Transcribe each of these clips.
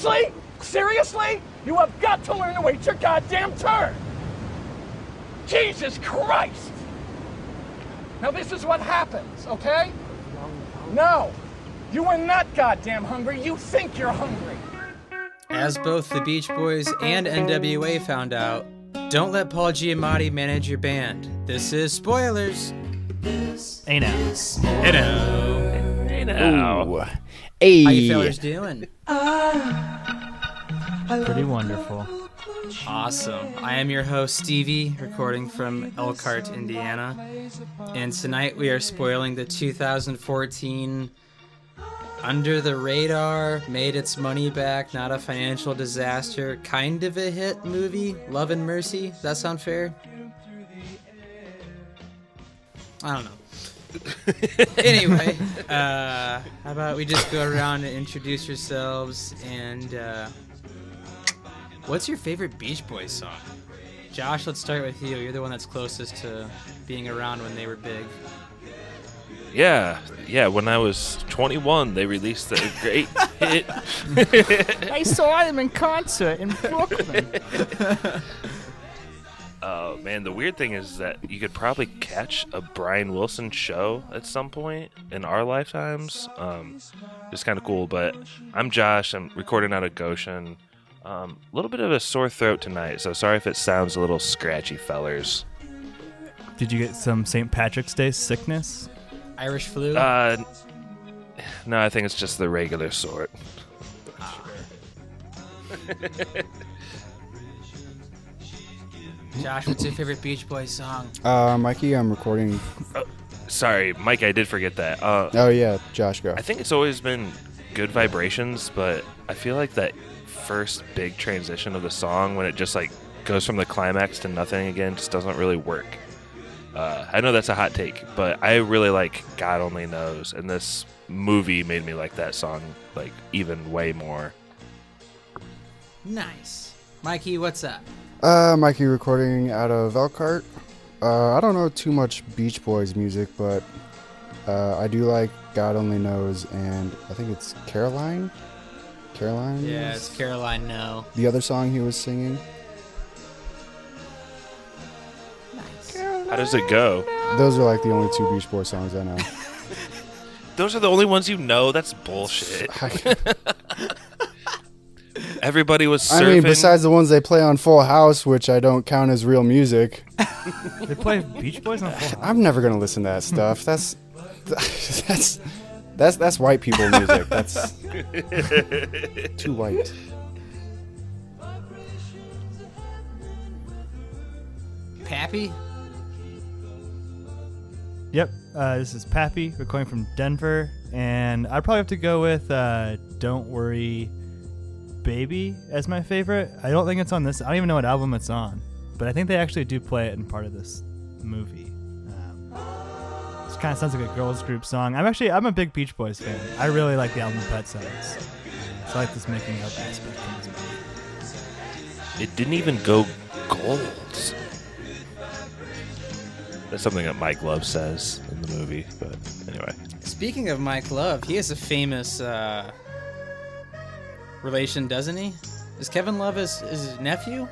Seriously? Seriously? You have got to learn to wait your goddamn turn! Jesus Christ! Now this is what happens, okay? No! You are not goddamn hungry. You think you're hungry. As both the Beach Boys and NWA found out, don't let Paul Giamatti manage your band. This is spoilers. Hey now. Hey now. Hey now. Ooh. Hey. How you fellas doing? Pretty wonderful. Awesome. I am your host, Stevie, recording from Elkhart, Indiana. And tonight we are spoiling the 2014 Under the Radar, Made Its Money Back, Not a Financial Disaster, kind of a hit movie, Love and Mercy. Does that sound fair? I don't know. anyway, uh, how about we just go around and introduce yourselves and uh, what's your favorite Beach Boys song? Josh, let's start with you. You're the one that's closest to being around when they were big. Yeah, yeah. When I was 21, they released a great hit. I saw them in concert in Brooklyn. Oh man, the weird thing is that you could probably catch a Brian Wilson show at some point in our lifetimes. Um, it's kind of cool. But I'm Josh. I'm recording out of Goshen. A um, little bit of a sore throat tonight, so sorry if it sounds a little scratchy, fellers. Did you get some St. Patrick's Day sickness? Irish flu. Uh, no, I think it's just the regular sort. Josh, what's your favorite Beach Boys song? Uh, Mikey, I'm recording. Sorry, Mike, I did forget that. Uh, Oh yeah, Josh, go. I think it's always been good vibrations, but I feel like that first big transition of the song when it just like goes from the climax to nothing again just doesn't really work. Uh, I know that's a hot take, but I really like God Only Knows, and this movie made me like that song like even way more. Nice. Mikey, what's up? Uh, Mikey, recording out of Elkhart. Uh, I don't know too much Beach Boys music, but uh, I do like God Only Knows, and I think it's Caroline. Caroline. Yeah, it's Caroline No. the other song he was singing. Nice. How does it go? Those are like the only two Beach Boys songs I know. Those are the only ones you know. That's bullshit. I, Everybody was I mean, besides the ones they play on Full House, which I don't count as real music, They play Beach Boys on Full House. I'm never gonna listen to that stuff. That's that's that's that's white people music. That's too white. Pappy? Yep, uh, this is Pappy We're recording from Denver, and I'd probably have to go with uh, "Don't Worry, Baby" as my favorite. I don't think it's on this. I don't even know what album it's on, but I think they actually do play it in part of this movie. Um, this kind of sounds like a girls' group song. I'm actually I'm a big Beach Boys fan. I really like the album Pet Sounds, so I like this making up aspect in this movie. It didn't even go gold. That's something that Mike Love says in the movie, but anyway. Speaking of Mike Love, he has a famous uh, relation, doesn't he? Is Kevin Love his, his nephew?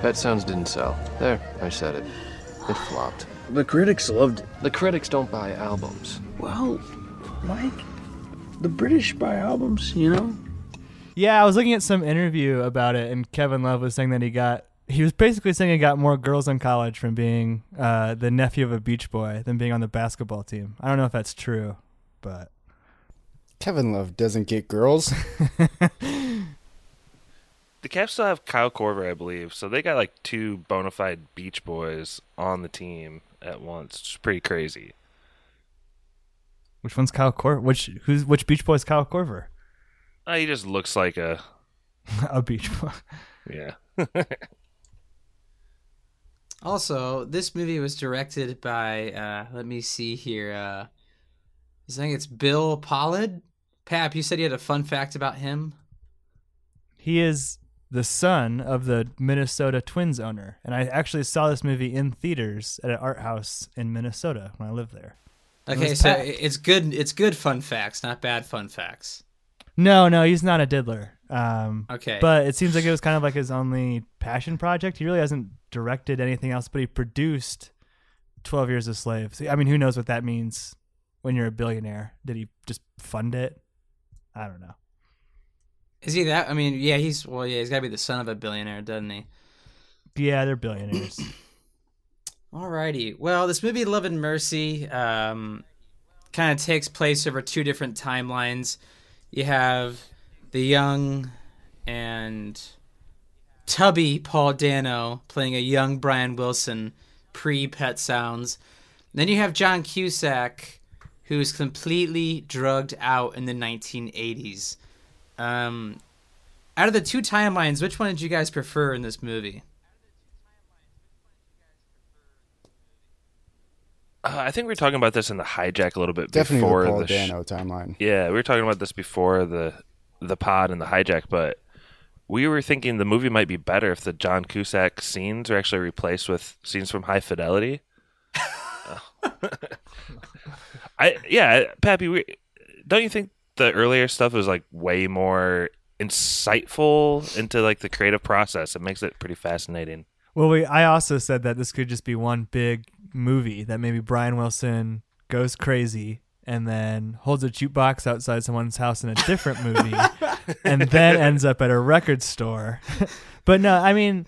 Pet Sounds didn't sell. There, I said it. It flopped. The critics loved it. The critics don't buy albums. Well, Mike, the British buy albums, you know? Yeah, I was looking at some interview about it, and Kevin Love was saying that he got he was basically saying he got more girls in college from being uh, the nephew of a beach boy than being on the basketball team. I don't know if that's true, but Kevin Love doesn't get girls. The Cavs still have Kyle Korver, I believe, so they got like two bona fide Beach Boys on the team at once. It's pretty crazy. which one's Kyle Cor? Which who's which beach boy is Kyle Korver? Uh, he just looks like a a beach boy. yeah. Also, this movie was directed by, uh, let me see here. Uh, I think it's Bill Pohlad. Pap, you said you had a fun fact about him. He is the son of the Minnesota Twins owner, and I actually saw this movie in theaters at an art house in Minnesota when I lived there. Okay, so packed. it's good. It's good fun facts, not bad fun facts. No, no, he's not a diddler. Um, Okay. But it seems like it was kind of like his only passion project. He really hasn't directed anything else, but he produced Twelve Years a Slave. So, I mean, who knows what that means when you're a billionaire? Did he just fund it? I don't know. Is he that? I mean, yeah, he's well, yeah, he's got to be the son of a billionaire, doesn't he? Yeah, they're billionaires. Alrighty. Well, this movie, Love and Mercy, um, kind of takes place over two different timelines. You have the young and tubby Paul Dano playing a young Brian Wilson pre Pet Sounds. Then you have John Cusack, who's completely drugged out in the 1980s. Um, out of the two timelines, which one did you guys prefer in this movie? Uh, I think we were talking about this in the hijack a little bit Definitely before the Paul the sh- Dano timeline. Yeah, we were talking about this before the the pod and the hijack, but we were thinking the movie might be better if the John Cusack scenes are actually replaced with scenes from High Fidelity. I yeah, Pappy, we, don't you think the earlier stuff was like way more insightful into like the creative process? It makes it pretty fascinating. Well, we I also said that this could just be one big movie that maybe Brian Wilson goes crazy and then holds a jukebox outside someone's house in a different movie and then ends up at a record store. but no, I mean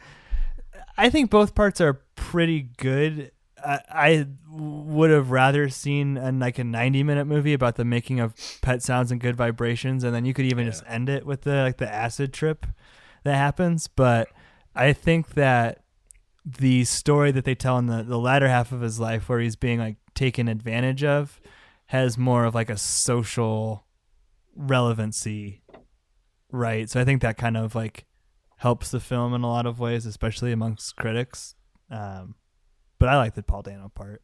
I think both parts are pretty good. I, I would have rather seen a, like a 90 minute movie about the making of pet sounds and good vibrations and then you could even just end it with the like the acid trip that happens. But i think that the story that they tell in the, the latter half of his life where he's being like taken advantage of has more of like a social relevancy right? So i think that kind of like helps the film in a lot of ways especially amongst critics. Um, but i like the paul dano part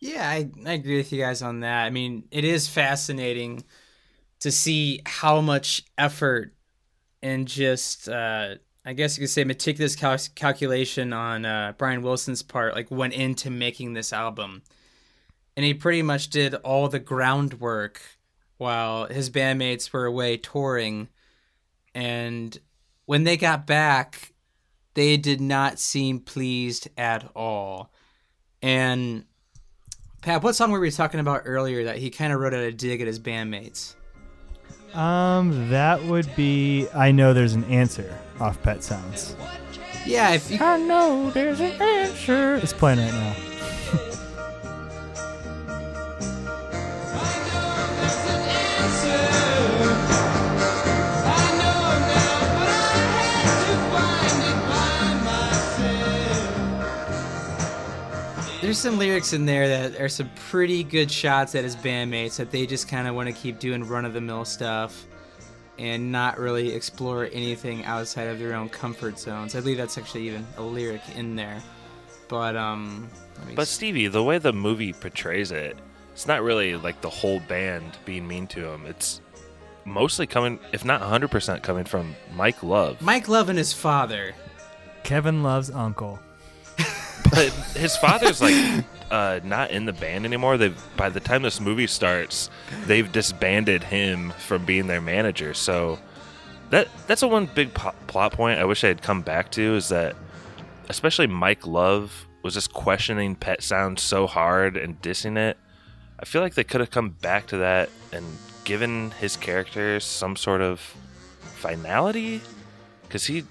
Yeah, I, I agree with you guys on that. I mean, it is fascinating to see how much effort and just, uh, I guess you could say, meticulous cal- calculation on uh, Brian Wilson's part, like went into making this album. And he pretty much did all the groundwork while his bandmates were away touring. And when they got back, they did not seem pleased at all. And Pat, what song were we talking about earlier that he kind of wrote out a dig at his bandmates? um that would be i know there's an answer off pet sounds Yeah, if you, i know there's an answer it's playing right now there's some lyrics in there that are some pretty good shots at his bandmates that they just kind of want to keep doing run of the mill stuff and not really explore anything outside of their own comfort zones. I believe that's actually even a lyric in there. But um But s- Stevie, the way the movie portrays it, it's not really like the whole band being mean to him. It's mostly coming, if not 100% coming from Mike Love. Mike Love and his father. kevin loves uncle But his father's like uh, not in the band anymore. They by the time this movie starts, they've disbanded him from being their manager. So that that's a one big po- plot point I wish I had come back to is that especially Mike Love was just questioning Pet Sound so hard and dissing it. I feel like they could have come back to that and given his character some sort of finality because he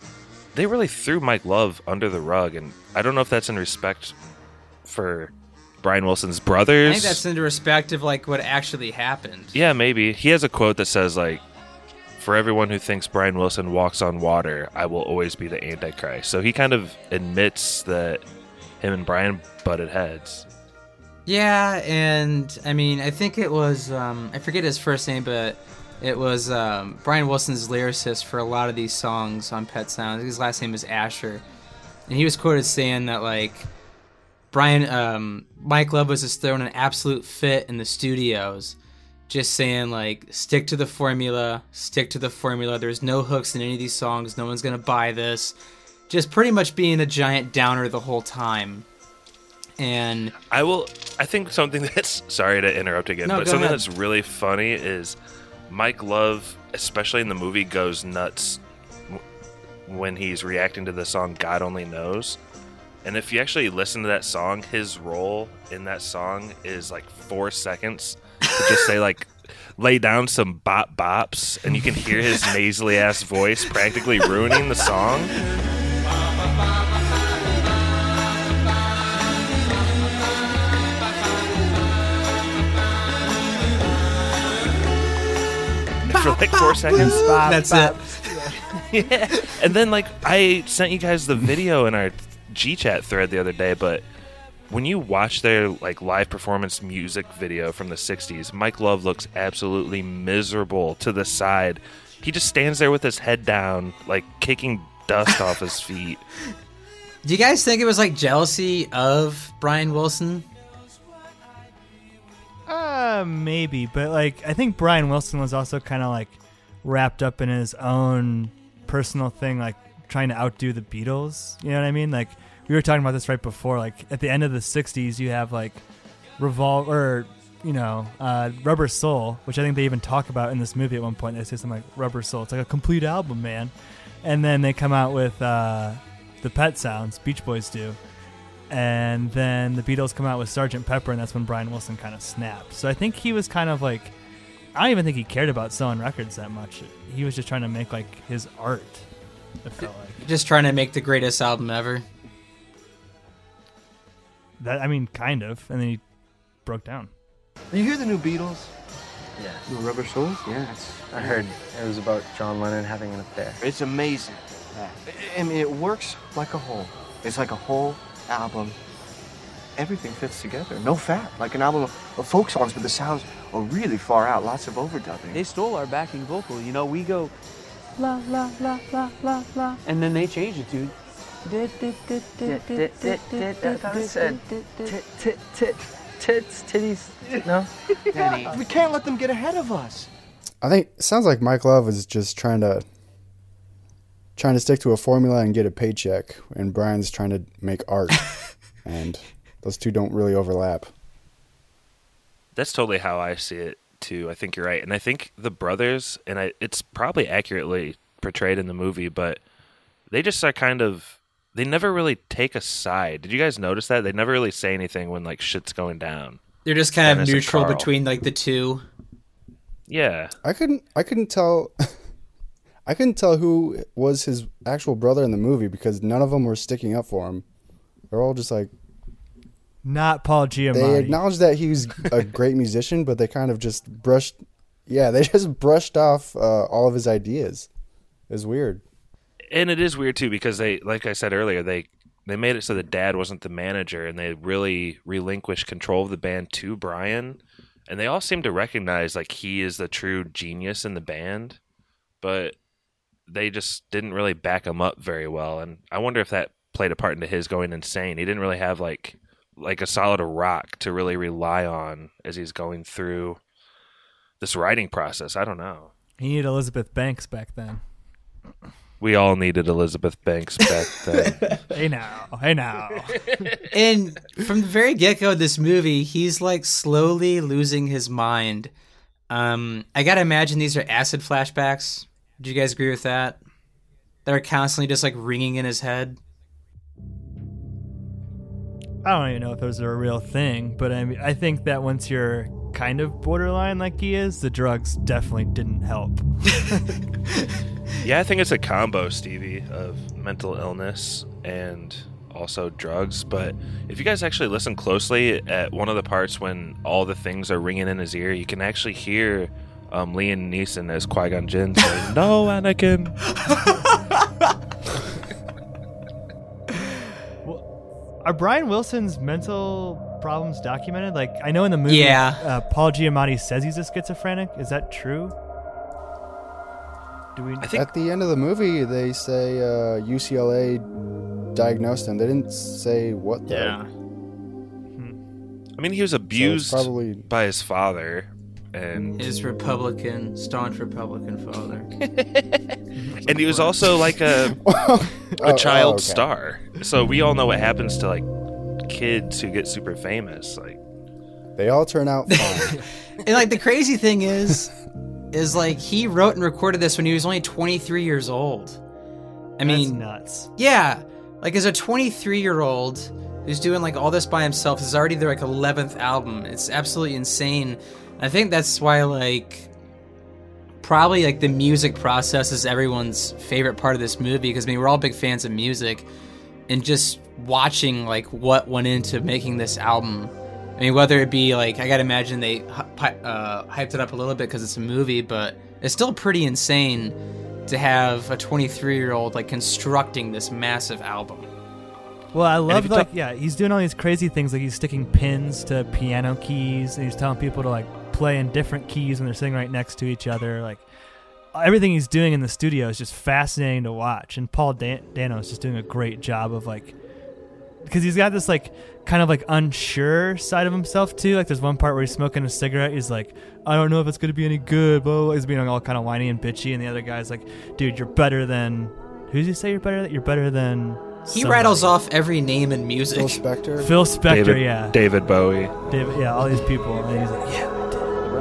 they really threw Mike Love under the rug, and I don't know if that's in respect for Brian Wilson's brothers. I think that's in respect of like what actually happened. yeah, maybe he has a quote that says like, "For everyone who thinks Brian Wilson walks on water, I will always be the Antichrist." So he kind of admits that him and Brian butted heads. Yeah, and I mean, I think it was um, I forget his first name, but it was um, Brian Wilson's lyricist for a lot of these songs on Pet Sounds. His last name is Asher, and he was quoted saying that like Brian um, Mike Love was just throwing an absolute fit in the studios, just saying like stick to the formula, stick to the formula. There's no hooks in any of these songs. No one's gonna buy this. Just pretty much being a giant downer the whole time. And I will. I think something that's sorry to interrupt again, No, but something ahead. that's really funny is Mike Love, especially in the movie, goes nuts when he's reacting to the song "God Only Knows." And if you actually listen to that song, his role in that song is like four seconds to just say like lay down some bop bops, and you can hear his nasally ass voice practically ruining the song. For like four seconds. That's it. yeah. And then like I sent you guys the video in our G chat thread the other day, but when you watch their like live performance music video from the 60s, Mike Love looks absolutely miserable to the side. He just stands there with his head down, like kicking dust off his feet. Do you guys think it was like jealousy of Brian Wilson? Uh, maybe, but like I think Brian Wilson was also kind of like wrapped up in his own personal thing, like trying to outdo the Beatles. You know what I mean? Like we were talking about this right before. Like at the end of the '60s, you have like Revolve or you know uh, Rubber Soul, which I think they even talk about in this movie at one point. They say something like Rubber Soul. It's like a complete album, man. And then they come out with uh, the Pet Sounds, Beach Boys do. And then the Beatles come out with Sergeant Pepper, and that's when Brian Wilson kind of snapped. So I think he was kind of like, I don't even think he cared about selling records that much. He was just trying to make like his art. It felt like Just trying to make the greatest album ever. that. I mean, kind of. And then he broke down. You hear the new Beatles? Yeah. The Rubber Souls? Yeah, it's, I heard it was about John Lennon having an affair. It's amazing. Yeah. I mean, it works like a whole. It's like a whole album. Everything fits together. No fat. Like an album of, of folk songs, but the sounds are really far out. Lots of overdubbing. They stole our backing vocal. You know, we go la la la la la la, and then they change it to. Tits, titties. No? we can't let them get ahead of us. I think it sounds like Mike Love is just trying to trying to stick to a formula and get a paycheck, and Brian's trying to make art, and those two don't really overlap. That's totally how I see it too. I think you're right, and I think the brothers, and I, it's probably accurately portrayed in the movie, but they just are kind of. They never really take a side. Did you guys notice that they never really say anything when like shit's going down? They're just kind Dennis of neutral between like the two. Yeah, I couldn't I couldn't tell I couldn't tell who was his actual brother in the movie because none of them were sticking up for him. They're all just like Not Paul Giamatti. they acknowledged that he was a great musician, but they kind of just brushed yeah, they just brushed off uh, all of his ideas. It's weird. and it is weird too because they, like I said earlier, they they made it so that Dad wasn't the manager, and they really relinquished control of the band to Brian, and they all seem to recognize like he is the true genius in the band, but they just didn't really back him up very well, and I wonder if that played a part into his going insane. He didn't really have like like a solid rock to really rely on as he's going through this writing process. I don't know. he needed Elizabeth Banks back then. We all needed Elizabeth Banks back then. Hey now, hey now. And from the very get go of this movie, he's like slowly losing his mind. Um, I gotta imagine these are acid flashbacks. Do you guys agree with that? They're constantly just like ringing in his head. I don't even know if those are a real thing, but I mean, I think that once you're kind of borderline like he is, the drugs definitely didn't help. Yeah, I think it's a combo, Stevie, of mental illness and also drugs. But if you guys actually listen closely at one of the parts when all the things are ringing in his ear, you can actually hear um, Liam Neeson as Qui Gon Jinn say, "No, Anakin." Are Brian Wilson's mental problems documented? Like, I know in the movie, Yeah. uh, Paul Giamatti says he's a schizophrenic. Is that true? Do we? I think At the end of the movie, they say uh, UCLA diagnosed him. They didn't say what. though. I mean he was So abused probably by his father, and His Republican, staunch Republican father. and he was also like a Oh, a oh, child okay. star. So we all know what happens to like kids who get super famous. Like They all turn out fine. And like the crazy thing is, is like he wrote and recorded this when he was only 23 years old. I That's mean, nuts. yeah, like as a 23 year old who's doing like all this by himself, this is already their like 11th album. It's absolutely insane. I think that's why like probably like the music process is everyone's favorite part of this movie because I mean we're all big fans of music and just watching like what went into making this album. I mean whether it be like I gotta imagine they uh, hyped it up a little bit because it's a movie, but it's still pretty insane to have a 23 year old like constructing this massive album. Well, I love you like talk- yeah, he's doing all these crazy things like he's sticking pins to piano keys and he's telling people to like play in different keys when they're sitting right next to each other. Like everything he's doing in the studio is just fascinating to watch. And Paul Dan- Dano is just doing a great job of like because he's got this like kind of like unsure side of himself too. Like there's one part where he's smoking a cigarette. He's like, I don't know if it's gonna be any good. Blah, blah, blah. He's being all kind of whiny and bitchy, and the other guy's like, Dude, you're better than. Who does he say you're better? Than? You're better than. He somebody." rattles off every name in music. Phil Spector. Phil Spector, David, yeah, David Bowie. David, yeah, all these people, and he's like, yeah, Did.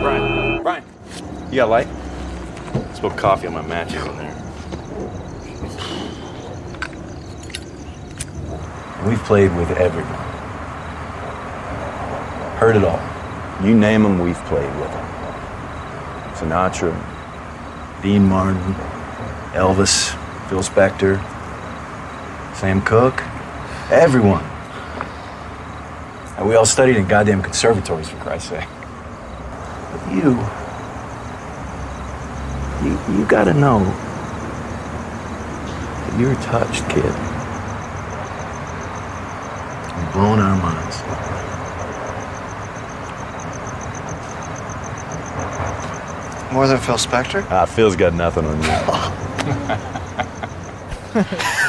Brian, Brian, you got a light? Spilled coffee on my mattress in there. We've played with everyone. Heard it all. You name them, we've played with them. Sinatra, Dean Martin, Elvis, Phil Spector, Sam Cooke, everyone. And we all studied in goddamn conservatories, for Christ's sake. But you, you, you gotta know that you're touched, kid. You're blowing our minds. More than Phil Spector? Ah, Phil's got nothing on you.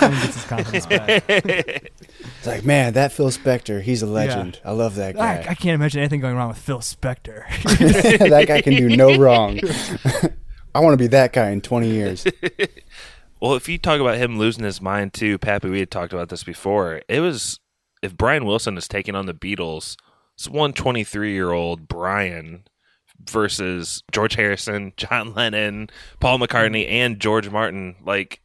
And he gets his confidence back. It's like, man, that Phil Spector, he's a legend. I love that I, I can't imagine anything going wrong with Phil Spector. that guy can do no wrong. I want to be that guy in 20 years. Well, if you talk about him losing his mind too, Pappy, we had talked about this before. It was if Brian Wilson is taking on the Beatles, it's one 23 year old Brian versus George Harrison, John Lennon, Paul McCartney, and George Martin. Like,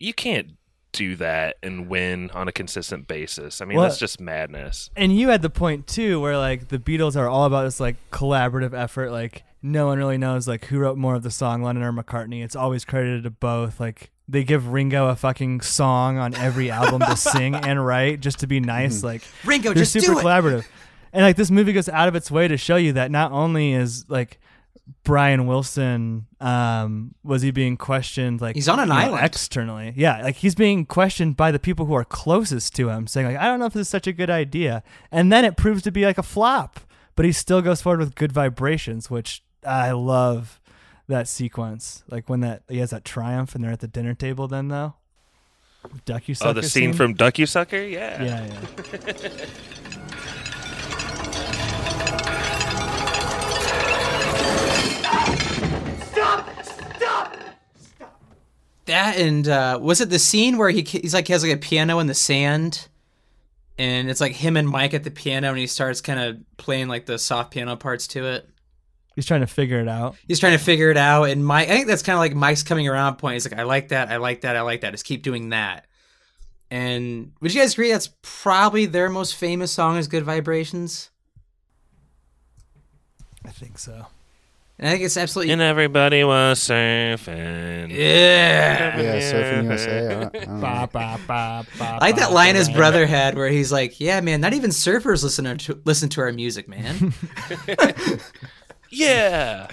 you can't do that and win on a consistent basis. I mean, Well- that's just madness. and you had the point too where like the beatles are all about this like collaborative effort like no one really knows like who wrote more of the song lennon or mccartney it's always credited to both like they give ringo a fucking song on every album to sing and write just to be nice mm-hmm. like Ringo, they're just super do it. collaborative and like this movie goes out of its way to show you that not only is like Brian Wilson um was he being questioned like He's on an you know, island. externally yeah like he's being questioned by the people who are closest to him saying like I don't know if this is such a good idea and then it proves to be like a flop but he still goes forward with good vibrations which I love that sequence like when that he has that triumph and they're at the dinner table then though Ducky sucker. Oh, the scene, from Ducky Sucker? Yeah. yeah yeah That and uh, was it the scene where he he's like he has like a piano in the sand, and it's like him and Mike at the piano, and he starts kind of playing like the soft piano parts to it. he's trying to figure it out He's trying to figure it out, and Mike. I think that's kind of like Mike's coming around point. He's like, I like that, I like that, I like that. Just keep doing that. And would you guys agree that's probably their most famous song is "Good Vibrations"? I think so And I think it's absolutely And everybody was surfing. yeah. Yeah, Surfing USA. I, I. Ba, ba, ba, ba, I like that ba, line ba, his brother had, where he's like, "Yeah, man, not even surfers listen to listen to our music, man." Yeah.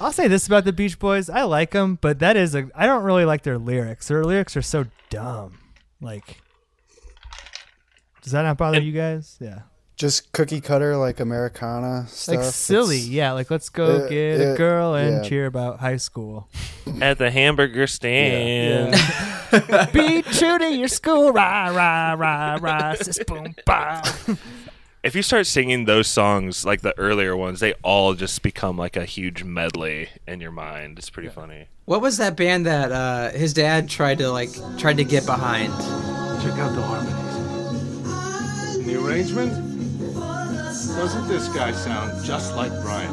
I'll say this about the Beach Boys: I like them, but that is a I don't really like their lyrics. Their lyrics are so dumb. Like, does that not bother you guys? Yeah, Just cookie cutter, like Americana stuff. like silly. It's- Yeah, like let's go Uh, get a uh, girl and yeah. cheer about high school. At the hamburger stand. Be true to your school, rah rah rah rah, sis boom ba. If you start singing those songs, like the earlier ones, they all just become like a huge medley in your mind. It's pretty funny. what was that band that uh, his dad tried to like tried to get behind? Check out the harmonies. The arrangement? Doesn't this guy sound just like Brian?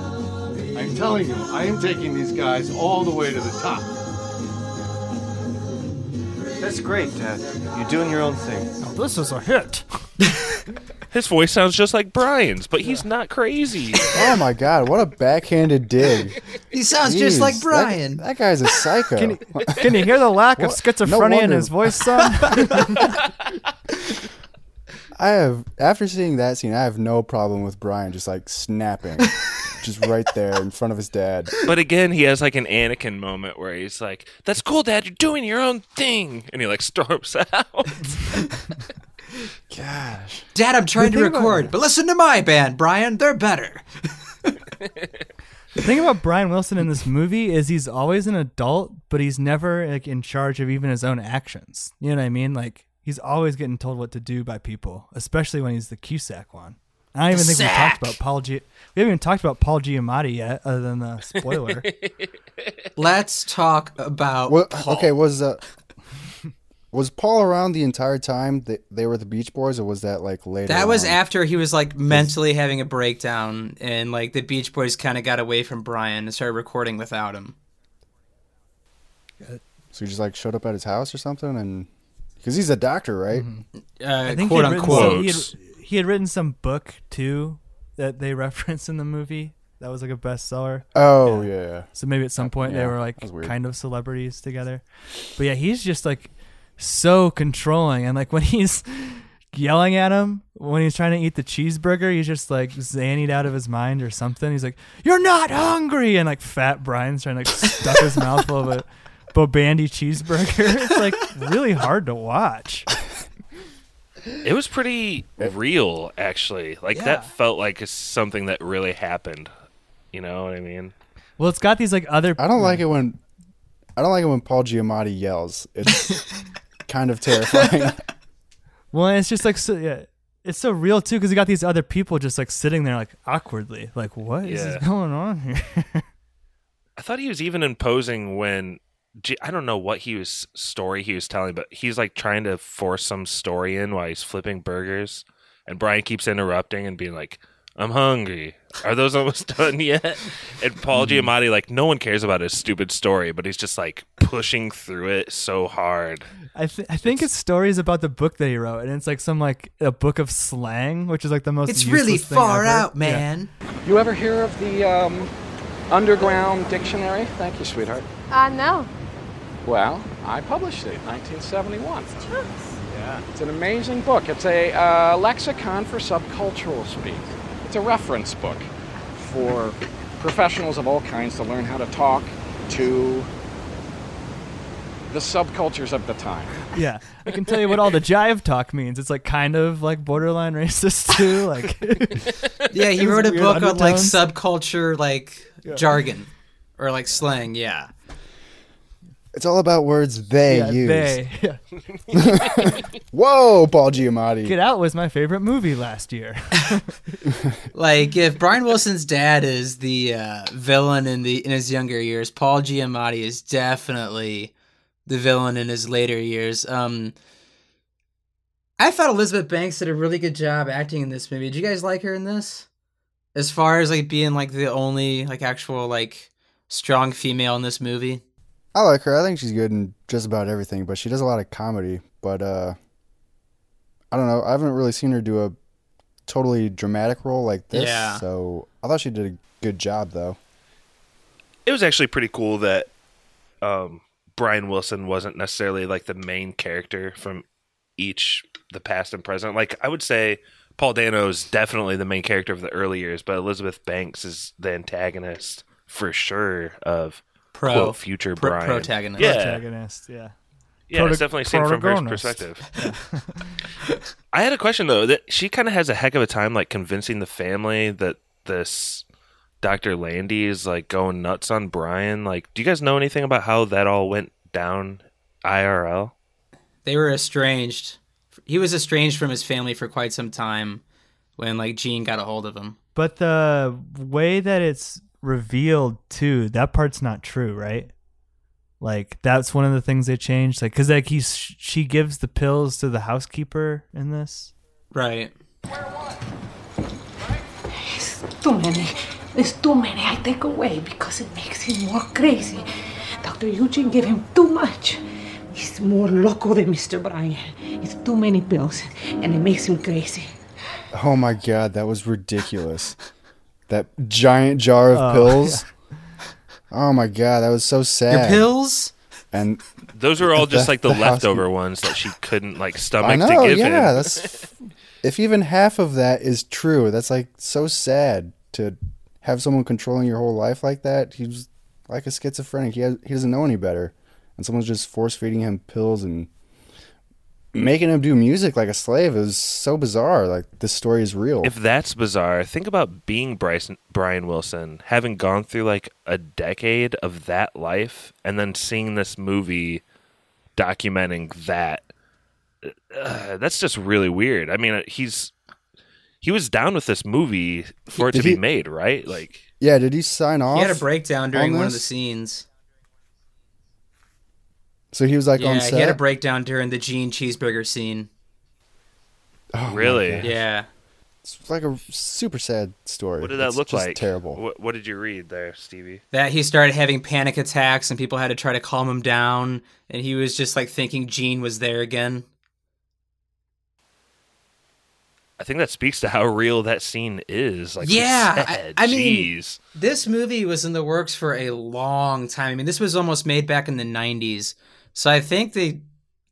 I'm telling you, I am taking these guys all the way to the top. That's great, Dad. You're doing your own thing. Oh, this is a hit. His voice sounds just like Brian's, but he's not crazy. Oh my god, what a backhanded dig. He sounds just like Jeez, that- Brian. That, guy's a psycho. Can you, can you hear the lack of What? No schizophrenia in his voice, son? I have after seeing that scene, I have no problem with Brian just like snapping, just right there in front of his dad. But again, he has like an Anakin moment where he's like, "That's cool, Dad. You're doing your own thing," and he like storms out. Gosh, Dad, I'm trying to The thing about- record, but listen to my band, Brian. They're better. The thing about Brian Wilson in this movie is he's always an adult, but he's never like in charge of even his own actions. You know what I mean? Like he's always getting told what to do by people, especially when he's the Cusack one. I don't even think we talked about Paul G. We haven't even talked about Paul Giamatti yet, other than the spoiler. Let's talk about What, Paul. okay, was uh, was Paul around the entire time that they were the Beach Boys, or was that like later? That was on? after he was like mentally having a breakdown, and like the Beach Boys kind of got away from Brian and started recording without him. So he just like showed up at his house or something, and because he's a doctor, right? Uh, I think quote he had, unquote. some, he, had, he had written some book too that they reference in the movie. That was like a bestseller. Oh yeah. yeah. So maybe at some point they were like that was weird. kind of celebrities together. But yeah, he's just like so controlling and like when he's yelling at him when he's trying to eat the cheeseburger, he's just like zannied out of his mind or something. He's like, "You're not hungry," and like fat Brian's trying to like stuff his mouth full of a Bobandy cheeseburger. It's like really hard to watch. it was pretty real, actually. Like Yeah. that felt like something that really happened. You know what I mean? Well, it's got these like other. I don't like mm. it when I don't like it when Paul Giamatti yells. It's kind of terrifying. Well, it's just like so, yeah, it's so real too because you got these other people just like sitting there like awkwardly, like what is Yeah. going on here? I thought he was even imposing when G- I don't know what he was story he was telling, but he's like trying to force some story in while he's flipping burgers, and Brian keeps interrupting and being like, "I'm hungry. Are those almost done yet?" And Paul Giamatti like no one cares about his stupid story, but he's just like pushing through it so hard. I, th- I think it's stories about the book that he wrote, and it's like some like a book of slang, which is like the most. It's really useless thing far ever. out, Yeah. man. You ever hear of the um, Underground Dictionary? Thank you, sweetheart. Uh, no. Well, I published it in 1971. Yeah. It's an amazing book. It's a uh, lexicon for subcultural speak. It's a reference book for professionals of all kinds to learn how to talk to the subcultures of the time. Yeah, I can tell you what all the jive talk means. It's like kind of like borderline racist too. Like, Yeah, he wrote a weird book on like subculture, like jargon or like slang. Yeah. It's all about words they yeah, use. they. Yeah. Whoa, Paul Giamatti. Get Out was my favorite movie last year. Like if Brian Wilson's dad is the uh, villain in the in his younger years, Paul Giamatti is definitely the villain in his later years. Um, I thought Elizabeth Banks did a really good job acting in this movie. Did you guys like her in this? As far as like being like the only like actual like strong female in this movie. I like her. I think she's good in just about everything, but she does a lot of comedy. But uh I don't know. I haven't really seen her do a totally dramatic role like this. Yeah. So I thought she did a good job though. It was actually pretty cool that um, Brian Wilson wasn't necessarily like the main character from each the past and present. Like I would say Paul Dano is definitely the main character of the early years, but Elizabeth Banks is the antagonist for sure of Pro- quote, future pro- Brian. protagonist. Yeah. Protagonist, yeah. Yeah, it's definitely seen from her protagonist. perspective. I had a question though. That she kind of has a heck of a time like convincing the family that this Dr. Landy is like going nuts on Brian. Like, do you guys know anything about how that all went down IRL? They were estranged. He was estranged from his family for quite some time when like Gene got a hold of him. But the way that it's revealed too, that part's not true, right? Like that's one of the things they changed. Like, cause like he's she gives the pills to the housekeeper in this. Right. It's too many. There's too many I take away because it makes him more crazy. Dr. Eugene gave him too much. He's more loco than Mr. Brian. It's too many pills, and it makes him crazy. Oh my god, that was ridiculous. That giant jar of Oh, pills. Oh my god, that was so sad. Your pills? And Those are all just like the, house- leftover ones that she couldn't like stomach I know, to give yeah, him. that's if even half of that is true, that's like so sad to have someone controlling your whole life like that. He's like a schizophrenic. He has, he doesn't know any better, and someone's just force feeding him pills and making him do music like a slave. is so bizarre. Like this story is real. If that's bizarre, think about being Bryson, Brian Wilson, having gone through like a decade of that life, and then seeing this movie documenting that. Uh, that's just really weird. I mean, uh, he's he was down with this movie for it to Did be made, right? Like, yeah, did he sign off? He had a breakdown during on one of the scenes. So he was like yeah, on set. he had a breakdown during the Gene cheeseburger scene. Oh Really? Yeah. It's like a super sad story. what did that It's look just like? Terrible. What, what did you read there, Stevie? That he started having panic attacks and people had to try to calm him down and he was just like thinking Gene was there again. I think that speaks to how real that scene is. Like, yeah. I, I mean, this movie was in the works for a long time. I mean, this was almost made back in the '90s, so I think they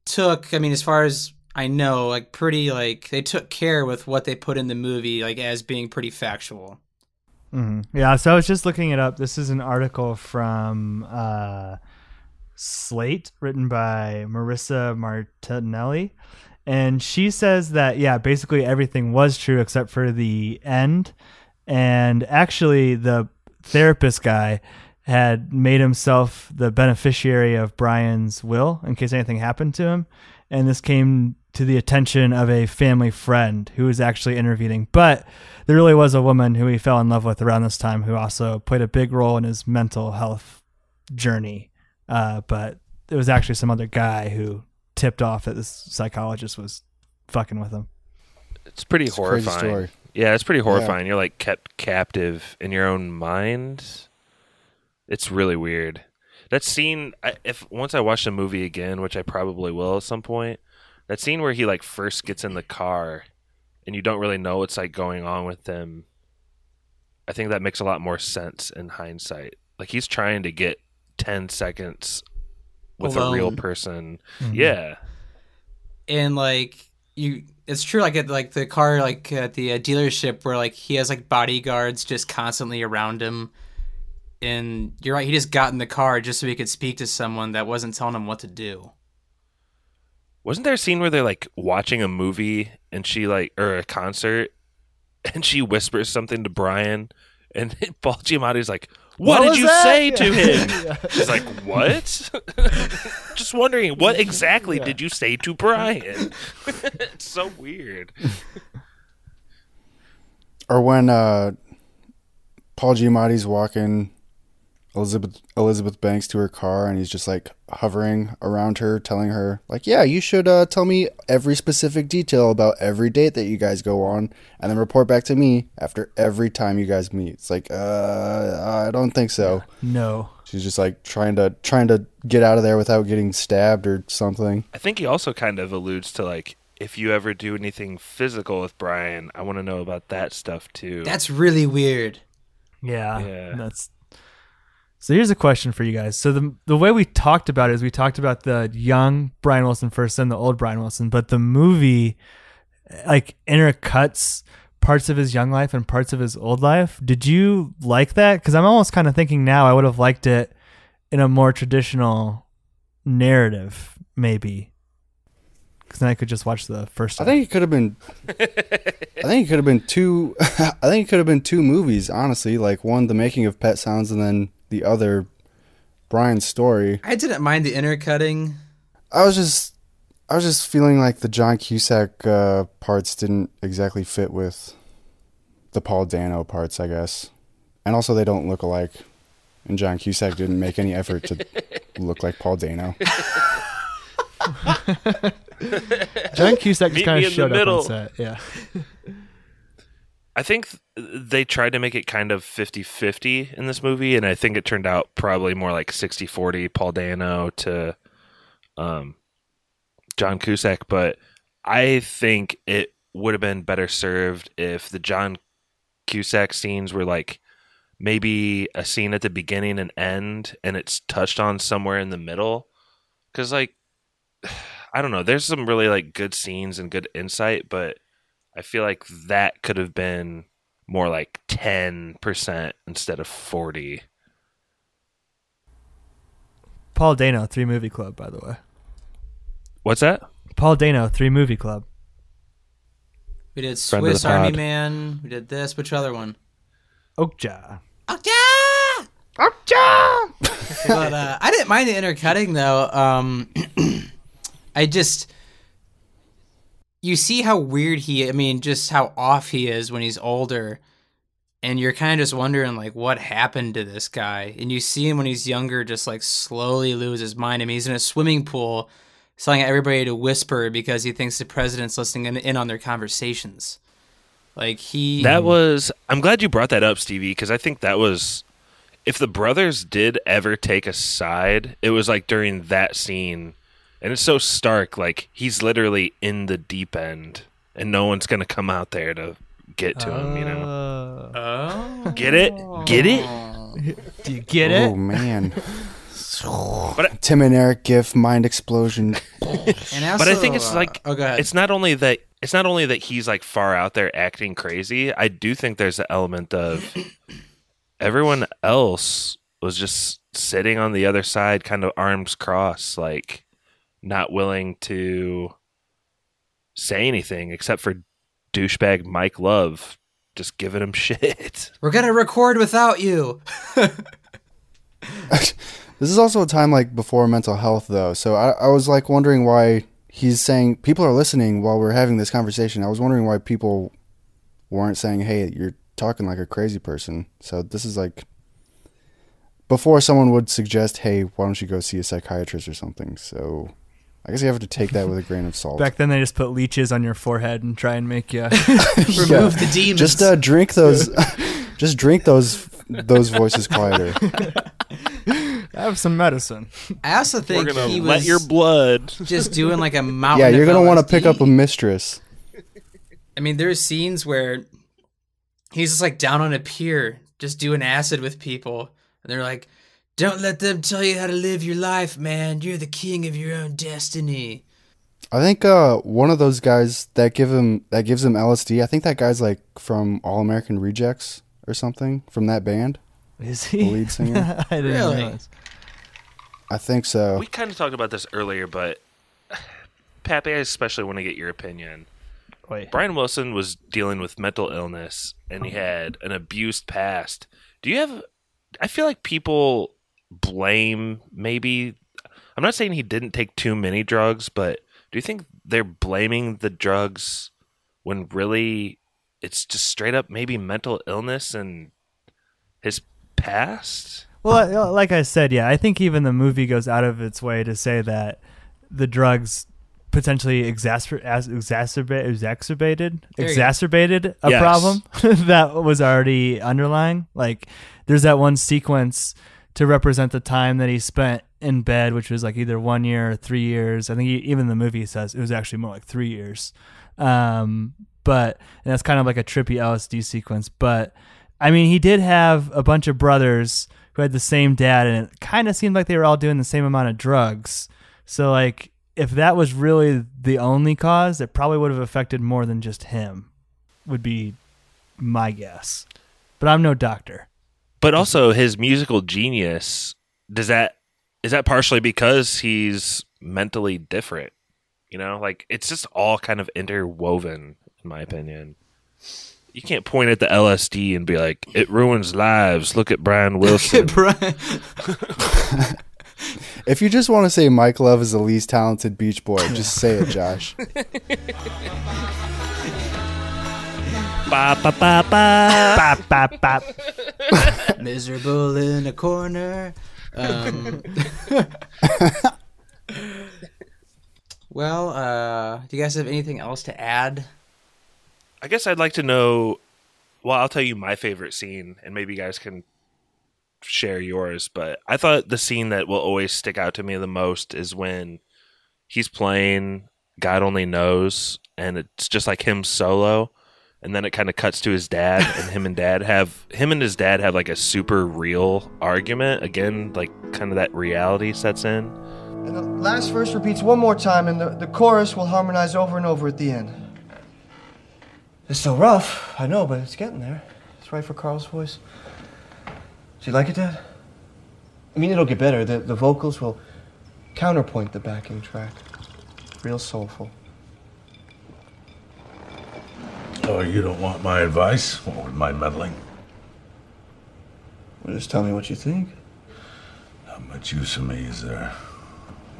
took. I mean, as far as I know, like pretty like they took care with what they put in the movie, like as being pretty factual. hmm Yeah, so I was just looking it up. This is an article from uh, Slate, written by Marissa Martinelli, and she says that yeah, basically everything was true except for the end, and actually the therapist guy had made himself the beneficiary of Brian's will in case anything happened to him, and this came to the attention of a family friend who was actually intervening, but there really was a woman who he fell in love with around this time who also played a big role in his mental health journey. Uh, but it was actually some other guy who tipped off that this psychologist was fucking with him. It's pretty It's a crazy horrifying. story. Yeah, it's pretty horrifying. You're like kept captive in your own mind. It's really weird. That scene, I, if once I watch the movie again, which I probably will at some point, that scene where he like first gets in the car and you don't really know what's like going on with him. I think that makes a lot more sense in hindsight. Like he's trying to get 10 seconds with a real Alone. person. Mhm. Yeah. and like you it's true like at like the car like at the uh, dealership where like he has like bodyguards just constantly around him and you're right he just got in the car just so he could speak to someone that wasn't telling him what to do Wasn't there a scene where they're like watching a movie and she like or a concert and she whispers something to Brian and Paul Giamatti's like, "What, What did you that?" say to him?" Yeah. She's like, "What?" Just wondering, what exactly did you say to Brian? it's so weird. Or when uh, Paul Giamatti's walking Elizabeth Elizabeth Banks to her car, and he's just like hovering around her, telling her like, "Yeah, you should uh, tell me every specific detail about every date that you guys go on, and then report back to me after every time you guys meet." It's like, uh, I don't think so. No. She's just like trying to trying to get out of there without getting stabbed or something. I think he also kind of alludes to like, if you ever do anything physical with Brian, I want to know about that stuff too. that's really weird Yeah. Yeah. That's so here's a question for you guys. So the the way we talked about it is we talked about the young Brian Wilson first, then the old Brian Wilson, but the movie like intercuts parts of his young life and parts of his old life. Did you like that? Because I'm almost kind of thinking now I would have liked it in a more traditional narrative, maybe. Because then I could just watch the first. I think it could have been. I think it could have been two. I think it could have been two movies. Honestly, like one, the making of Pet Sounds, and then the other, Brian's story. i didn't mind the intercutting I was just, I was just feeling like the John Cusack uh, parts didn't exactly fit with the Paul Dano parts, I guess, and also they don't look alike. And John Cusack didn't make any effort to look like Paul Dano. John Cusack just kind of showed up middle. on set. Yeah. I think they tried to make it kind of 50-50 in this movie and I think it turned out probably more like 60-40 Paul Dano to um John Cusack, but I think it would have been better served if the John Cusack scenes were like maybe a scene at the beginning and end and it's touched on somewhere in the middle. Cuz like I don't know, there's some really like good scenes and good insight, but I feel like that could have been more like 10% instead of 40. Paul Dano, Three Movie Club, by the way. What's that? Paul Dano, Three Movie Club. We did Friend Swiss Army pod. Man. We did this. Which other one? Okja. but uh, I didn't mind the intercutting though. Um, I just you see how weird he. I mean, just how off he is when he's older, and you're kind of just wondering like what happened to this guy. And you see him when he's younger, just like slowly lose his mind. I mean, he's in a swimming pool, telling everybody to whisper because he thinks the president's listening in, on their conversations. Like he That was I'm glad you brought that up, Stevie, because I think that was if the brothers did ever take a side, it was like during that scene. And it's so stark, like he's literally in the deep end and no one's gonna come out there to get to him, you know. Oh. Get it? Get it? Do you get it? Oh man. But Tim and Eric GIF mind explosion. And but I think it's also, uh, like oh, it's not only that it's not only that he's like far out there acting crazy. I do think there's an element of everyone else was just sitting on the other side, kind of arms crossed, like not willing to say anything except for douchebag Mike Love just giving him shit. We're gonna record without you. This is also a time like before mental health, though. So I, I was like wondering why he's saying people are listening while we're having this conversation. I was wondering why people weren't saying, "Hey, you're talking like a crazy person." So this is like before someone would suggest, "Hey, why don't you go see a psychiatrist or something?" So I guess you have to take that with a grain of salt. Back then, they just put leeches on your forehead and try and make you Remove Yeah. the demons. Just uh, drink those. just drink those those voices quieter. I have some medicine. I also think We're he was let your blood. just doing like a mountain. yeah, you're gonna want to pick up a mistress. I mean, there's scenes where he's just like down on a pier, just doing acid with people, and they're like, "Don't let them tell you how to live your life, man. You're the king of your own destiny." I think uh, one of those guys that give him that gives him LSD. I think that guy's like from All American Rejects or something from that band. Is he The he? lead singer. I didn't Really? realize. I think so. We kind of talked about this earlier, but Pappy, I especially want to get your opinion. Wait. Brian Wilson was dealing with mental illness and he had an abused past. Do you have I feel like people blame maybe I'm not saying he didn't take too many drugs, but do you think they're blaming the drugs when really it's just straight up maybe mental illness and his past? Well, uh, like I said, yeah, I think even the movie goes out of its way to say that the drugs potentially exacerb- as- exacerbate exacerbated There you go. exacerbated a Yes. problem that was already underlying. Like there's that one sequence to represent the time that he spent in bed, which was like either one year or three years. I think he, even the movie says it was actually more like three years. Um, but that's kind of like a trippy LSD sequence. But I mean, he did have a bunch of brothers who had the same dad, and it kind of seemed like they were all doing the same amount of drugs. So, like, if that was really the only cause, it probably would have affected more than just him, would be my guess. But I'm no doctor. But also his musical genius does that is that partially because he's mentally different? You know, like it's just all kind of interwoven in my opinion. You can't point at the LSD and be like, "It ruins lives." Look at Brian Wilson. Brian. If you just want to say Mike Love is the least talented Beach Boy, just say it, Josh. Ba, ba, ba, ba. Bop, bop, bop. Miserable in a corner. Um, well, uh, do you guys have anything else to add? I guess I'd like to know well, I'll tell you my favorite scene, and maybe you guys can share yours. But I thought the scene that will always stick out to me the most is when he's playing God Only Knows, and it's just like him solo. And then it kind of cuts to his dad, and him and dad have him and his dad have like a super real argument. Again, like kind of that reality sets in. And the last verse repeats one more time, and the, the chorus will harmonize over and over at the end. It's still rough, I know, but it's getting there. It's right for Carl's voice. Do you like it, Dad? I mean, it'll get better. The, the vocals will counterpoint the backing track. Real soulful. Oh, you don't want my advice? What with my meddling? Well, just tell me what you think. How much use of me is there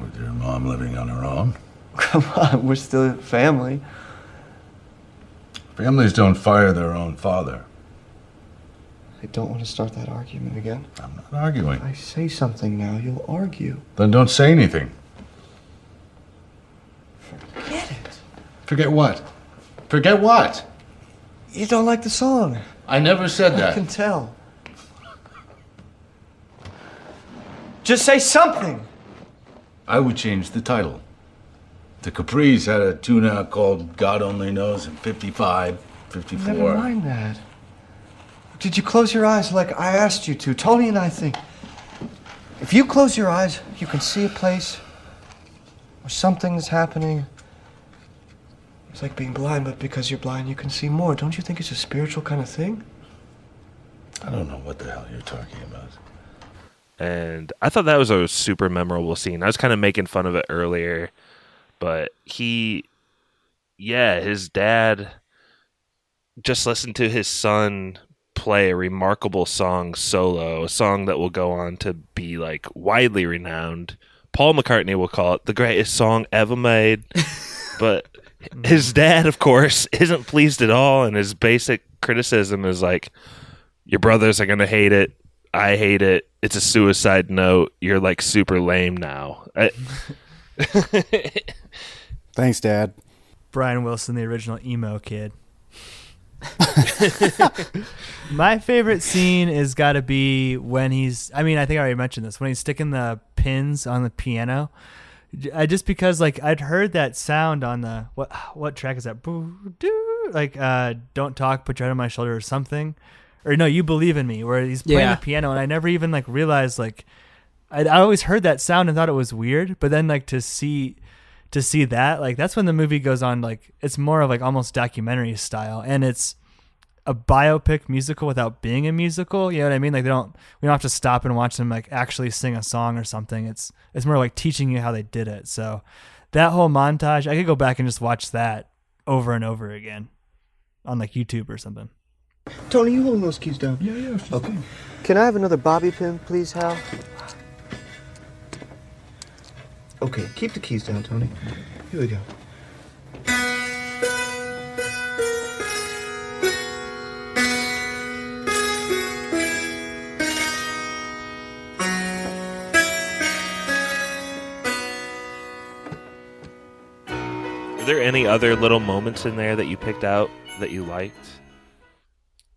with your mom living on her own? Come on, we're still family. Families don't fire their own father. I don't want to start that argument again. I'm not arguing. I say something now, you'll argue. Then don't say anything. Forget it. Forget what? Forget what? You don't like the song. I never said that. I can tell. Just say something. I would change the title. The Capri's had a tune out called God Only Knows in 55, 54. Never mind that. Did you close your eyes like I asked you to? Tony and I think if you close your eyes, you can see a place where something is happening. It's like being blind, but because you're blind, you can see more. Don't you think it's a spiritual kind of thing? I don't know what the hell you're talking about. and I thought that was a super memorable scene. I was kind of making fun of it earlier, but he, yeah, his dad just listened to his son play a remarkable song solo, a song that will go on to be like widely renowned. Paul McCartney will call it the greatest song ever made, but mm. his dad, of course, isn't pleased at all, and his basic criticism is like, "Your brothers are gonna hate it. I hate it. It's a suicide note. You're like super lame now." I- Thanks, Dad. Brian Wilson, the original emo kid. My favorite scene is got to be when he's. I mean, I think I already mentioned this when he's sticking the pins on the piano. I just because like I'd heard that sound on the what what track is that? Boo, doo, Like uh, don't talk, put your head on my shoulder or something, or no, you believe in me, where he's playing Yeah. the piano, and I never even like realized like I, I always heard that sound and thought it was weird, but then like to see to see that like that's when the movie goes on like it's more of like almost documentary style and it's a biopic musical without being a musical you know what i mean like they don't we don't have to stop and watch them like actually sing a song or something it's it's more like teaching you how they did it so that whole montage i could go back and just watch that over and over again on like youtube or something Tony, you holding those keys down? Yeah, yeah. Okay. Can I have another bobby pin, please, Hal? Okay, keep the keys down, Tony. Here we go. Any other little moments in there that you picked out that you liked?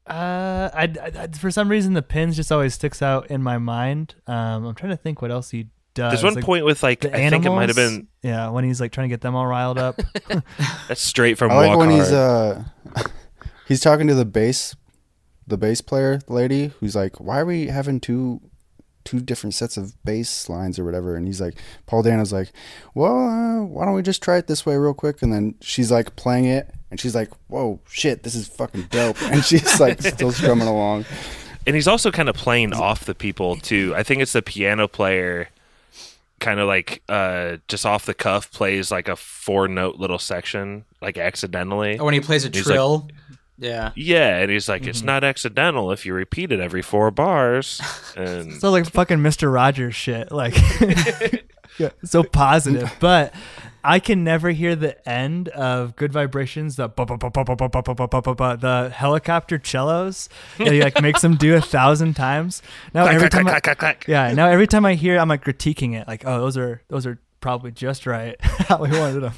uh I, I- I- for some reason the pins just always sticks out in my mind. Um i'm trying to think what else he does. There's one point with like the I think it might have been yeah when he's like trying to get them all riled up. That's straight from I like Walk when he's uh he's talking to the bass the bass player lady who's like, Why are we having two two different sets of bass lines or whatever? And he's like Paul Dano's like, Well, uh, why don't we just try it this way real quick? And then she's like playing it and she's like, Whoa, shit, this is fucking dope and she's like still strumming along. and he's also kind of playing off the people too. I think it's the piano player kind of like uh just off the cuff plays like a four note little section like accidentally. Oh, when he plays a He's like- trill. Yeah. Yeah, and he's like, mm-hmm. it's not accidental if you repeat it every four bars. And so like fucking Mr. Rogers shit, like yeah. so positive. But I can never hear the end of Good Vibrations, the the helicopter cellos that he like makes them do a thousand times. Now every time, I, yeah. Now every time I hear, I'm like critiquing it, like, oh, those are those are probably just right how we wanted them.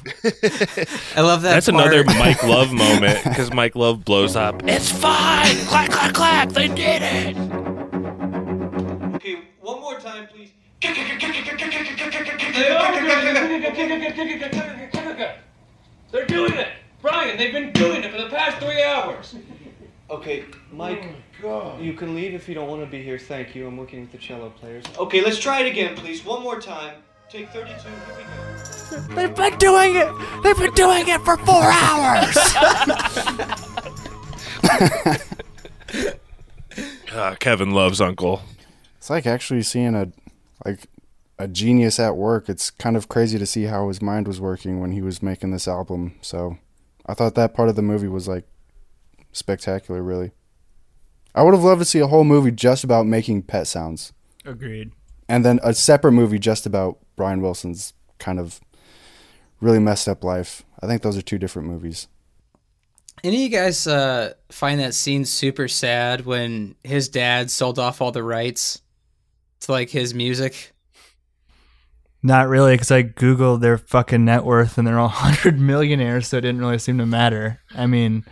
I love that. That's part. another Mike Love moment because Mike Love blows up. It's fine. Clack clack clack. They did it. Okay, one more time, please. They're doing it! Brian, they've been doing it for the past three hours! Okay, Mike, you can leave if you don't want to be here. Thank you. I'm looking at the cello players. Okay, let's try it again, please. One more time. Take 32. Here we go. They've been doing it. They've been doing it for four hours. Uh, Kevin loves Uncle. It's like actually seeing a like a genius at work. It's kind of crazy to see how his mind was working when he was making this album. So I thought that part of the movie was like spectacular, really. I would have loved to see a whole movie just about making pet sounds. Agreed. And then a separate movie just about Brian Wilson's kind of really messed up life. I think those are two different movies. Any of you guys uh, find that scene super sad when his dad sold off all the rights to like his music? Not really, because I googled their fucking net worth and they're all hundred millionaires, so it didn't really seem to matter. I mean,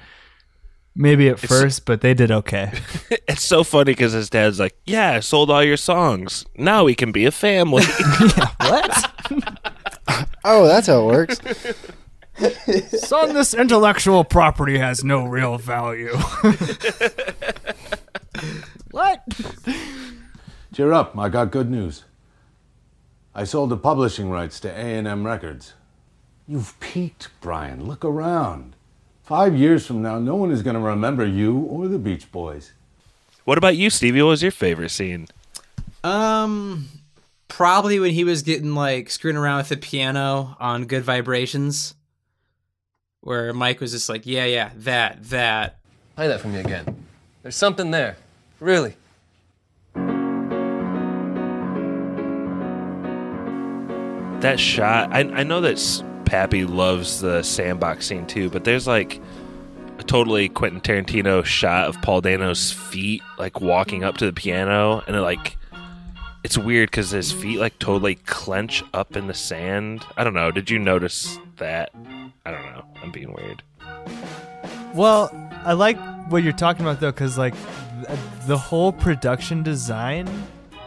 maybe at It's- first, but they did okay. It's so funny because his dad's like, "Yeah, I sold all your songs. Now we can be a family." what? Oh, that's how it works. Son, this intellectual property has no real value. what? Cheer up, I got good news. I sold the publishing rights to A&M Records. You've peaked, Brian. Look around. Five years from now, no one is going to remember you or the Beach Boys. what about you, Stevie? What was your favorite scene? Um, probably when he was getting like screwing around with the piano on Good Vibrations, where Mike was just like, "Yeah, yeah, that, that." Play that for me again. There's something there. Really. That shot. I I know that S- Pappy loves the sandbox scene too, but there's like a totally Quentin Tarantino shot of Paul Dano's feet like walking up to the piano, and it like it's weird because his feet like totally clench up in the sand. I don't know. Did you notice that? I don't know. I'm being weird. Well, I like what you're talking about though, because like th- the whole production design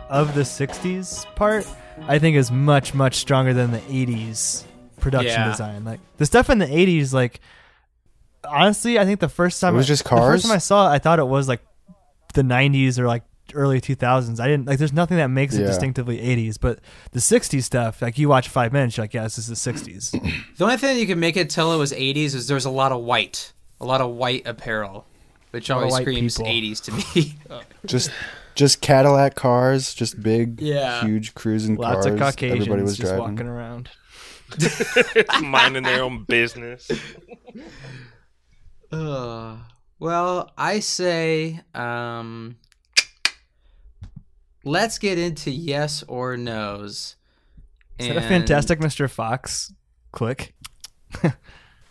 of the '60s part, I think is much much stronger than the '80s production Yeah. design. Like the stuff in the '80s, like honestly, I think the first time It was I- just The cars? first time I saw it, I thought it was like the '90s or like early 2000s. I didn't like. There's nothing that makes it Yeah. distinctively '80s, but the '60s stuff, like you watch five minutes, you're like, yeah, this is the '60s. The only thing that you could make it tell it was 80s is there's a lot of white, a lot of white apparel, which A lot of always white screams people. 80s to me. Just just Cadillac cars, just big, Yeah. huge cruising Lots cars. of Caucasians Everybody was just driving. walking around. Minding their own business. Ugh. well, I say, um, let's get into yes or no's. Is that a fantastic Mr. Fox? Click.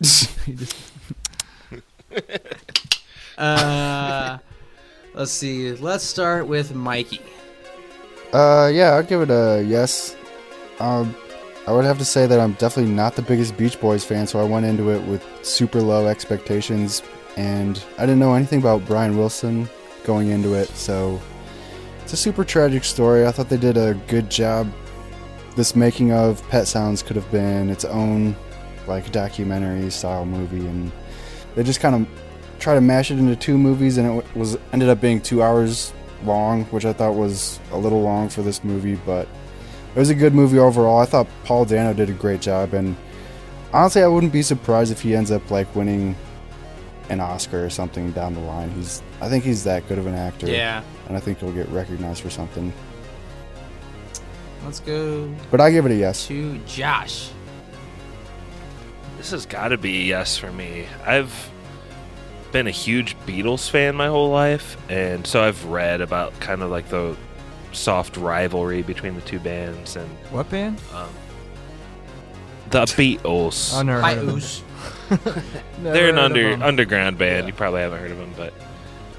Just- Uh, let's see. Let's start with Mikey. Uh, yeah, I'll give it a yes. Um, I would have to say that I'm definitely not the biggest Beach Boys fan, so I went into it with super low expectations, and I didn't know anything about Brian Wilson going into it, so it's a super tragic story. I thought they did a good job. This making of Pet Sounds could have been its own, like, documentary style movie, and they just kind of try to mash it into two movies, and it was ended up being two hours long, which I thought was a little long for this movie, but it was a good movie overall. I thought Paul Dano did a great job, and honestly, I wouldn't be surprised if he ends up like winning an Oscar or something down the line. He's, I think he's that good of an actor. Yeah. and I think he'll get recognized for something. Let's go But I give it a yes. to Josh. This has got to be a yes for me. I've been a huge Beatles fan my whole life, and so I've read about kind of like the soft rivalry between the two bands and what band? um, the Beatles. Oh, never heard of them. Us. Never They're an under underground band. You probably haven't heard of them, but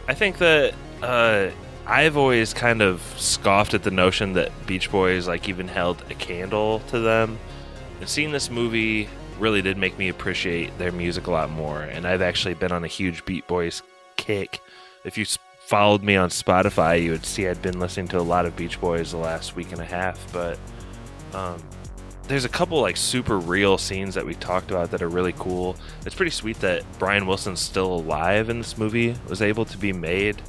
I think that uh, I've always kind of scoffed at the notion that Beach Boys like even held a candle to them. And seeing this movie really did make me appreciate their music a lot more. And I've actually been on a huge Beach Boys kick. If you s- followed me on Spotify, you would see I'd been listening to a lot of Beach Boys the last week and a half. But um, there's a couple like super real scenes that we talked about that are really cool. It's pretty sweet that Brian Wilson's still alive in this movie, was able to be made.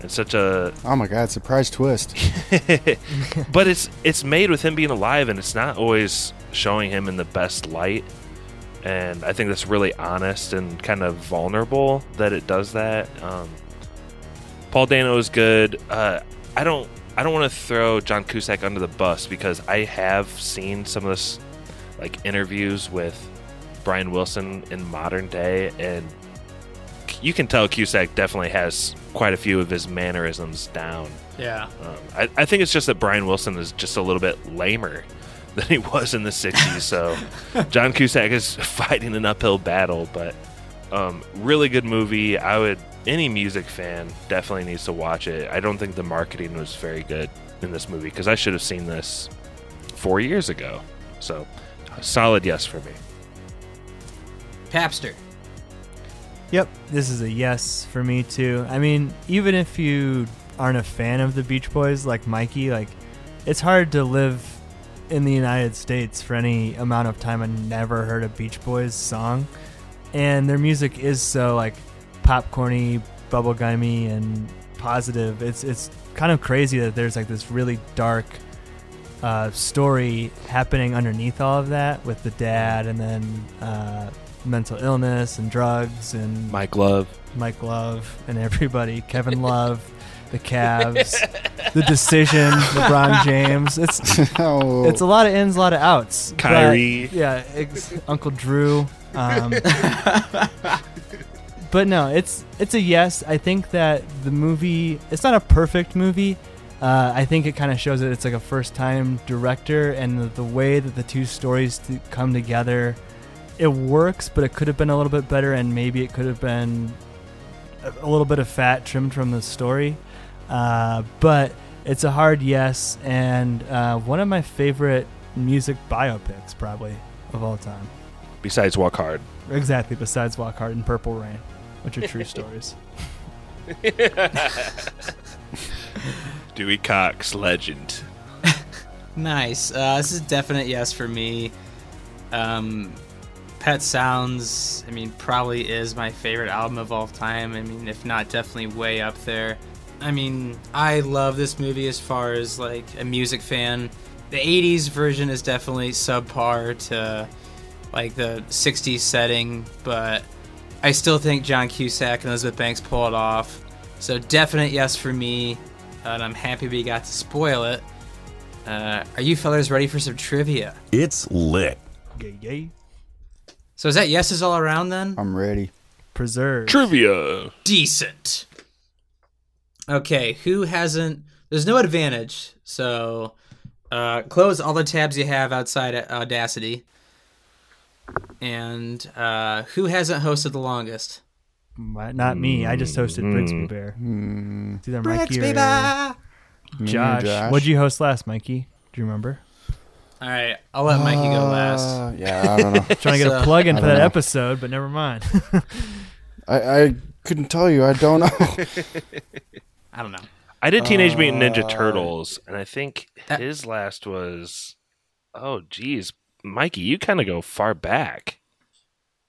And such a Oh my god, surprise twist. but it's it's made with him being alive and it's not always showing him in the best light and i think that's really honest and kind of vulnerable that it does that um, paul dano is good uh, i don't i don't want to throw john cusack under the bus because i have seen some of this like interviews with brian wilson in modern day and you can tell cusack definitely has quite a few of his mannerisms down Yeah. um, I, I think it's just that Brian Wilson is just a little bit lamer than he was in the 60s. So John Cusack is fighting an uphill battle, but um, really good movie. I would, any music fan definitely needs to watch it. I don't think the marketing was very good in this movie because I should have seen this four years ago. So a solid yes for me. Papster. Yep, this is a yes for me too. I mean, even if you aren't a fan of the Beach Boys like Mikey, like it's hard to live in the United States for any amount of time and never heard a Beach Boys song. And their music is so like popcorny, bubblegummy and positive. It's it's kind of crazy that there's like this really dark uh, story happening underneath all of that with the dad and then uh, mental illness and drugs and Mike Love. Mike Love and everybody, Kevin Love, the Cavs, the decision, LeBron James. It's Oh. it's a lot of ins, a lot of outs. But, Kyrie. yeah, ex- Uncle Drew. Um, but no, it's it's a yes. I think that the movie it's not a perfect movie. Uh, I think it kind of shows that it's like a first time director, and the, the way that the two stories to come together, it works. But it could have been a little bit better, and maybe it could have been a, a little bit of fat trimmed from the story. Uh, but it's a hard yes, and uh, one of my favorite music biopics, probably of all time. Besides Walk Hard. Exactly. Besides Walk Hard and Purple Rain, which are true stories. Dewey Cox, legend. Nice. Uh, this is a definite yes for me. Um, Pet Sounds, I mean, probably is my favorite album of all time. I mean, if not, definitely way up there. I mean, I love this movie as far as like a music fan. The 80s version is definitely subpar to like the 60s setting, but I still think John Cusack and Elizabeth Banks pull it off. So, definite yes for me, and I'm happy we got to spoil it. Uh, are you fellas ready for some trivia? It's lit. Yay, yay. So is that yeses all around then? I'm ready. Preserve. Trivia. Decent. Okay, who hasn't? There's no advantage, so uh, close all the tabs you have outside Audacity. And uh, who hasn't hosted the longest? My- Not me. I just hosted Brigsby Mm. Bear. Hmm. It's either Mikey Brigsby or Bear. Me or Josh. Josh? What'd you host last, Mikey? Do you remember? All right, I'll let Mikey go Uh, last. yeah, I don't know. Trying to get So- a plug in for that know. episode, but never mind. I, I couldn't tell you. I don't know. I don't know. I did Teenage Mutant Ninja Uh, Turtles, and I think That- his last was. Oh, geez, Mikey, you kind of go far back.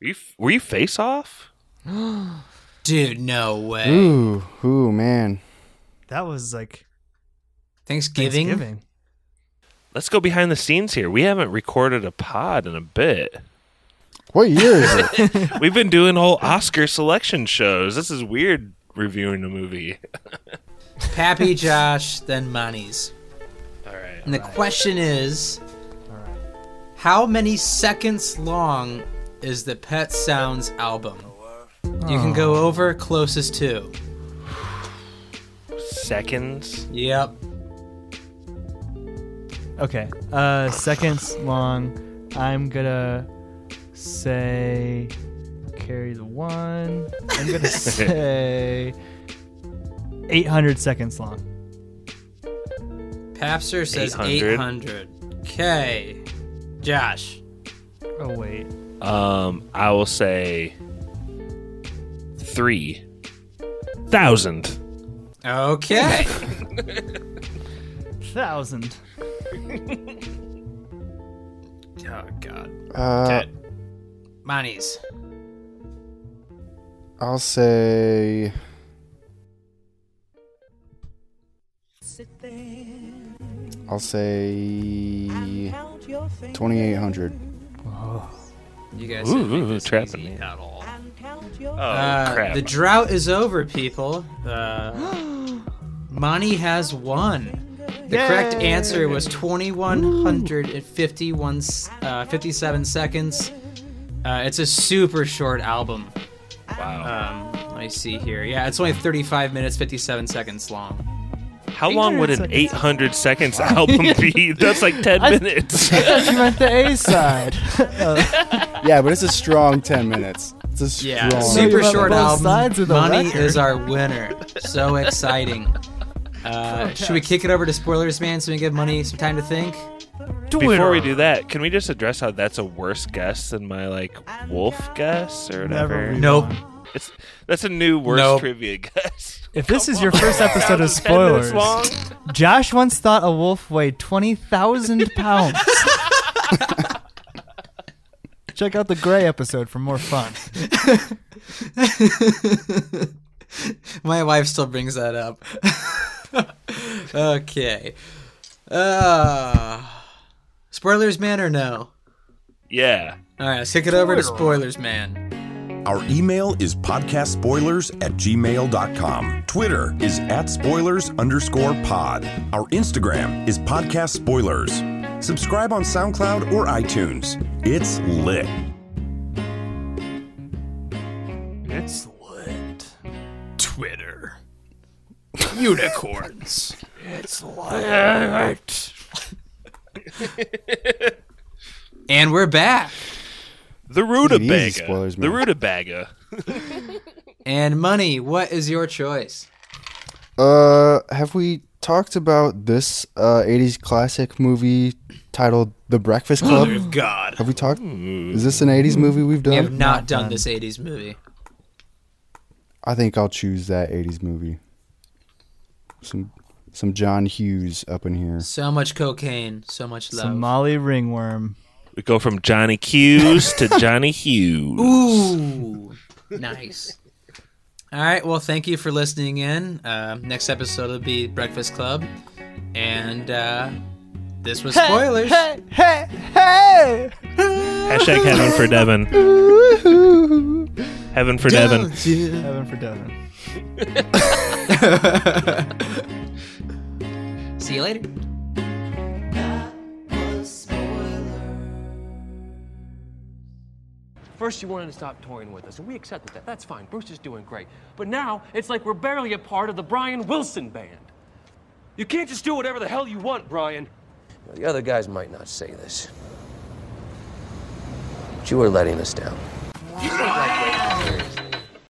Were you, were you face off? Dude, no way. ooh, ooh, man. that was like Thanksgiving? Thanksgiving. Let's go behind the scenes here. We haven't recorded a pod in a bit. What year is it? We've been doing whole Oscar selection shows. This is weird reviewing a movie. Pappy, Josh, then Mani's. All right. And the question is All right. How many seconds long is the Pet Sounds album? You can go over closest to. Seconds. Yep. Okay. Uh, seconds long. I'm gonna say carry the one. I'm gonna say 800 seconds long. Papster says 800. 800. Okay. Josh. Oh wait. Um, I will say three thousand. Okay. Thousand. oh God. Uh, Monies. I'll say. I'll say 2,800. You guys Ooh, ooh, trapping me. at all. Oh Uh, crap! The drought is over, people. Uh, Money has won. The correct answer was 2,151, s- uh, 57 seconds. Uh, it's a super short album. wow. Um, let me see here. Yeah, it's only 35 minutes, 57 seconds long. How long would an 800 800 seconds album be? That's like 10 I- minutes. I thought you meant the A side. Uh, Yeah, but it's a strong 10 minutes. It's a strong. Yeah, super you short both album. sides of the Money record. is our winner. So exciting. Uh, should we kick it over to spoilers, man, so we can give Money some time to think? Before we do that, can we just address how that's a worse guess than my like wolf guess or Never whatever? read Nope. It's that's a new worst Nope. trivia guess. If this is your first episode of spoilers, long? Josh once thought a wolf weighed 20,000 pounds. Check out the Gray episode for more fun. My wife still brings that up. okay. Uh, spoilers, man, or no? Yeah. All right, let's kick it over to spoilers, man. Our email is podcastspoilers at gmail.com. Twitter is at spoilers underscore pod. Our Instagram is podcast spoilers. Subscribe on SoundCloud or iTunes. It's lit. It's lit. Twitter. Unicorns. It's lit. And we're back. The Take it easy, rutabaga. spoilers, the man. rutabaga. And Money, what is your choice? Uh, have we talked about this uh 80s classic movie titled The Breakfast Club? Mother of God. Have we talked? Is this an 80s movie we've done? We have not done this 80s movie. I think I'll choose that 80s movie. Some some John Hughes up in here. So much cocaine, so much love. Somali ringworm. We go from Johnny Hughes to Johnny Hughes. Ooh, nice. All right. Well, thank you for listening in. Uh, next episode will be Breakfast Club, and uh, this was spoilers. Hey, hey, hey! Hashtag heaven for Devin. Heaven for Devin. Heaven for Devin. See you later. First, you wanted to stop touring with us, and we accepted that. That's fine. Bruce is doing great. But now, it's like we're barely a part of the Brian Wilson band. You can't just do whatever the hell you want, Brian. The other guys might not say this. But you are letting us down. You think like